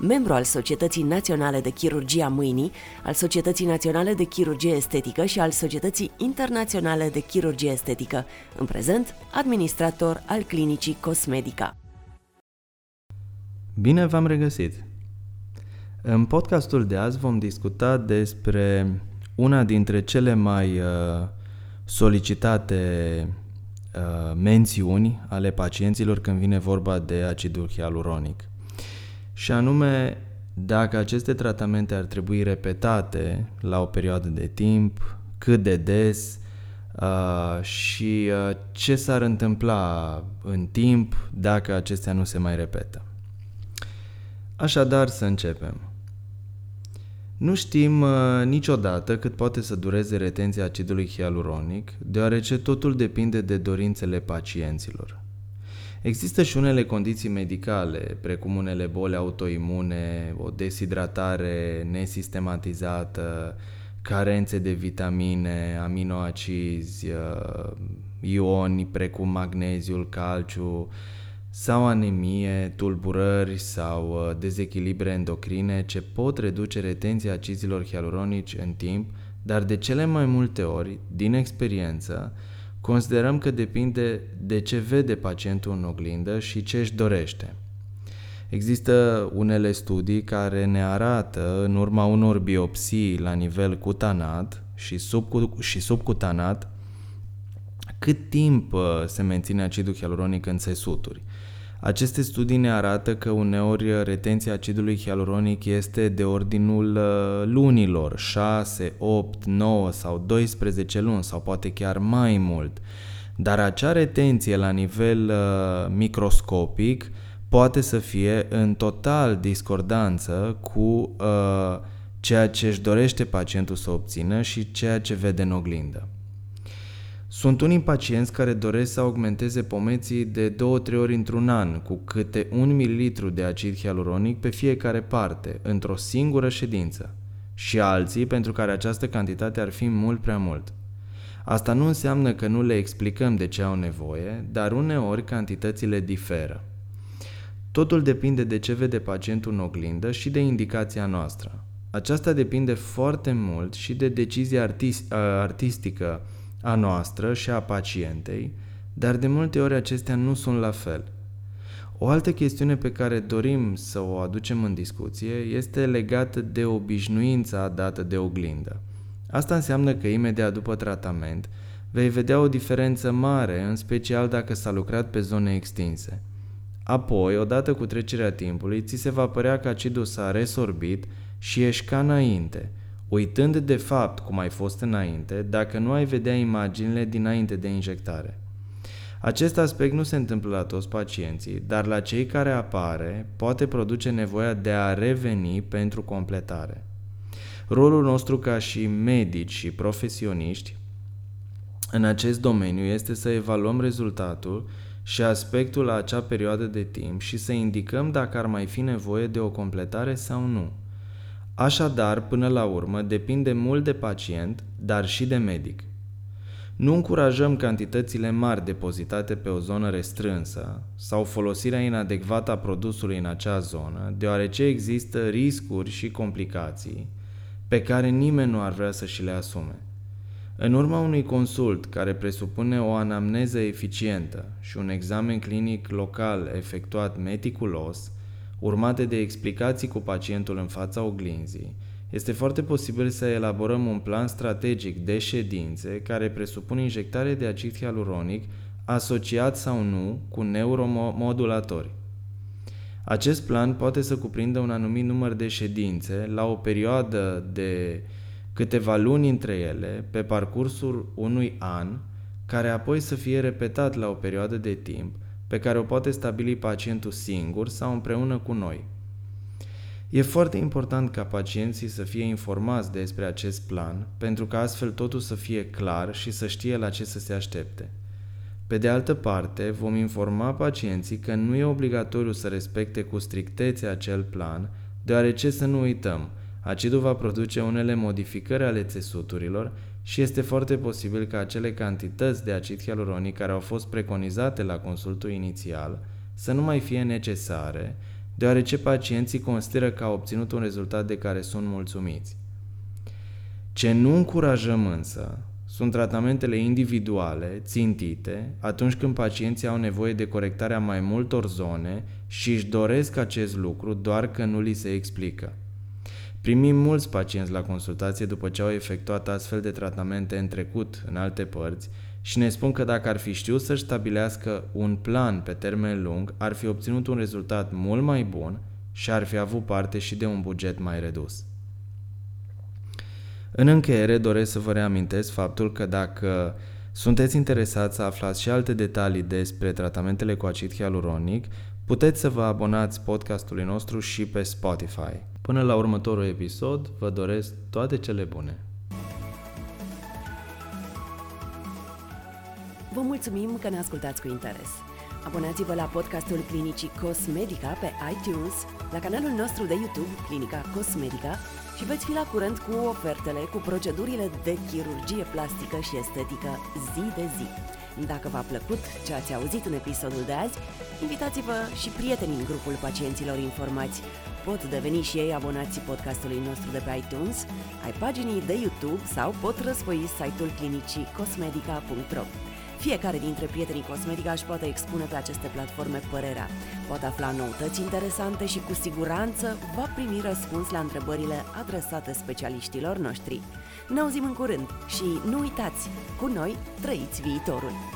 membru al Societății Naționale de Chirurgie a Mâinii, al Societății Naționale de Chirurgie Estetică și al Societății Internaționale de Chirurgie Estetică, în prezent administrator al Clinicii Cosmedica. Bine v-am regăsit! În podcastul de azi vom discuta despre una dintre cele mai uh, solicitate uh, mențiuni ale pacienților când vine vorba de acidul hialuronic – și anume dacă aceste tratamente ar trebui repetate la o perioadă de timp, cât de des uh, și uh, ce s-ar întâmpla în timp dacă acestea nu se mai repetă. Așadar, să începem. Nu știm uh, niciodată cât poate să dureze retenția acidului hialuronic, deoarece totul depinde de dorințele pacienților. Există și unele condiții medicale, precum unele boli autoimune, o deshidratare nesistematizată, carențe de vitamine, aminoacizi, uh, ioni precum magneziul, calciu, sau anemie, tulburări sau uh, dezechilibre endocrine ce pot reduce retenția acizilor hialuronici în timp, dar de cele mai multe ori, din experiență, Considerăm că depinde de ce vede pacientul în oglindă și ce își dorește. Există unele studii care ne arată, în urma unor biopsii la nivel cutanat și, sub, și subcutanat, cât timp uh, se menține acidul hialuronic în țesuturi. Aceste studii ne arată că uneori retenția acidului hialuronic este de ordinul uh, lunilor, 6, 8, 9 sau 12 luni sau poate chiar mai mult. Dar acea retenție la nivel uh, microscopic poate să fie în total discordanță cu uh, ceea ce își dorește pacientul să obțină și ceea ce vede în oglindă. Sunt unii pacienți care doresc să augmenteze pomeții de 2-3 ori într-un an, cu câte 1 ml de acid hialuronic pe fiecare parte, într-o singură ședință, și alții pentru care această cantitate ar fi mult prea mult. Asta nu înseamnă că nu le explicăm de ce au nevoie, dar uneori cantitățile diferă. Totul depinde de ce vede pacientul în oglindă și de indicația noastră. Aceasta depinde foarte mult și de decizia artist- artistică a noastră și a pacientei, dar de multe ori acestea nu sunt la fel. O altă chestiune pe care dorim să o aducem în discuție este legată de obișnuința dată de oglindă. Asta înseamnă că imediat după tratament vei vedea o diferență mare, în special dacă s-a lucrat pe zone extinse. Apoi, odată cu trecerea timpului, ți se va părea că acidul s-a resorbit și ești ca înainte – uitând de fapt cum ai fost înainte, dacă nu ai vedea imaginile dinainte de injectare. Acest aspect nu se întâmplă la toți pacienții, dar la cei care apare poate produce nevoia de a reveni pentru completare. Rolul nostru ca și medici și profesioniști în acest domeniu este să evaluăm rezultatul și aspectul la acea perioadă de timp și să indicăm dacă ar mai fi nevoie de o completare sau nu. Așadar, până la urmă, depinde mult de pacient, dar și de medic. Nu încurajăm cantitățile mari depozitate pe o zonă restrânsă sau folosirea inadecvată a produsului în acea zonă, deoarece există riscuri și complicații pe care nimeni nu ar vrea să și le asume. În urma unui consult care presupune o anamneză eficientă și un examen clinic local efectuat meticulos, urmate de explicații cu pacientul în fața oglinzii, este foarte posibil să elaborăm un plan strategic de ședințe care presupune injectare de acid hialuronic asociat sau nu cu neuromodulatori. Acest plan poate să cuprindă un anumit număr de ședințe la o perioadă de câteva luni între ele pe parcursul unui an, care apoi să fie repetat la o perioadă de timp pe care o poate stabili pacientul singur sau împreună cu noi. E foarte important ca pacienții să fie informați despre acest plan, pentru că astfel totul să fie clar și să știe la ce să se aștepte. Pe de altă parte, vom informa pacienții că nu e obligatoriu să respecte cu strictețe acel plan, deoarece să nu uităm, acidul va produce unele modificări ale țesuturilor și este foarte posibil ca acele cantități de acid hialuronic care au fost preconizate la consultul inițial să nu mai fie necesare, deoarece pacienții consideră că au obținut un rezultat de care sunt mulțumiți. Ce nu încurajăm însă sunt tratamentele individuale, țintite, atunci când pacienții au nevoie de corectarea mai multor zone și își doresc acest lucru doar că nu li se explică. Primim mulți pacienți la consultație după ce au efectuat astfel de tratamente în trecut în alte părți și ne spun că dacă ar fi știut să-și stabilească un plan pe termen lung, ar fi obținut un rezultat mult mai bun și ar fi avut parte și de un buget mai redus. În încheiere doresc să vă reamintesc faptul că dacă sunteți interesați să aflați și alte detalii despre tratamentele cu acid hialuronic, puteți să vă abonați podcastului nostru și pe Spotify. Până la următorul episod, vă doresc toate cele bune! Vă mulțumim că ne ascultați cu interes. Abonați-vă la podcastul Clinicii Cosmedica pe iTunes, la canalul nostru de YouTube Clinica Cosmedica și veți fi la curent cu ofertele, cu procedurile de chirurgie plastică și estetică zi de zi. Dacă v-a plăcut ce ați auzit în episodul de azi, invitați-vă și prietenii în grupul pacienților informați. Pot deveni și ei abonații podcastului nostru de pe iTunes, ai paginii de YouTube sau pot răspoi site-ul clinicii cosmedica.ro. Fiecare dintre prietenii Cosmetica își poate expune pe aceste platforme părerea, poate afla noutăți interesante și cu siguranță va primi răspuns la întrebările adresate specialiștilor noștri. Ne auzim în curând și nu uitați, cu noi trăiți viitorul!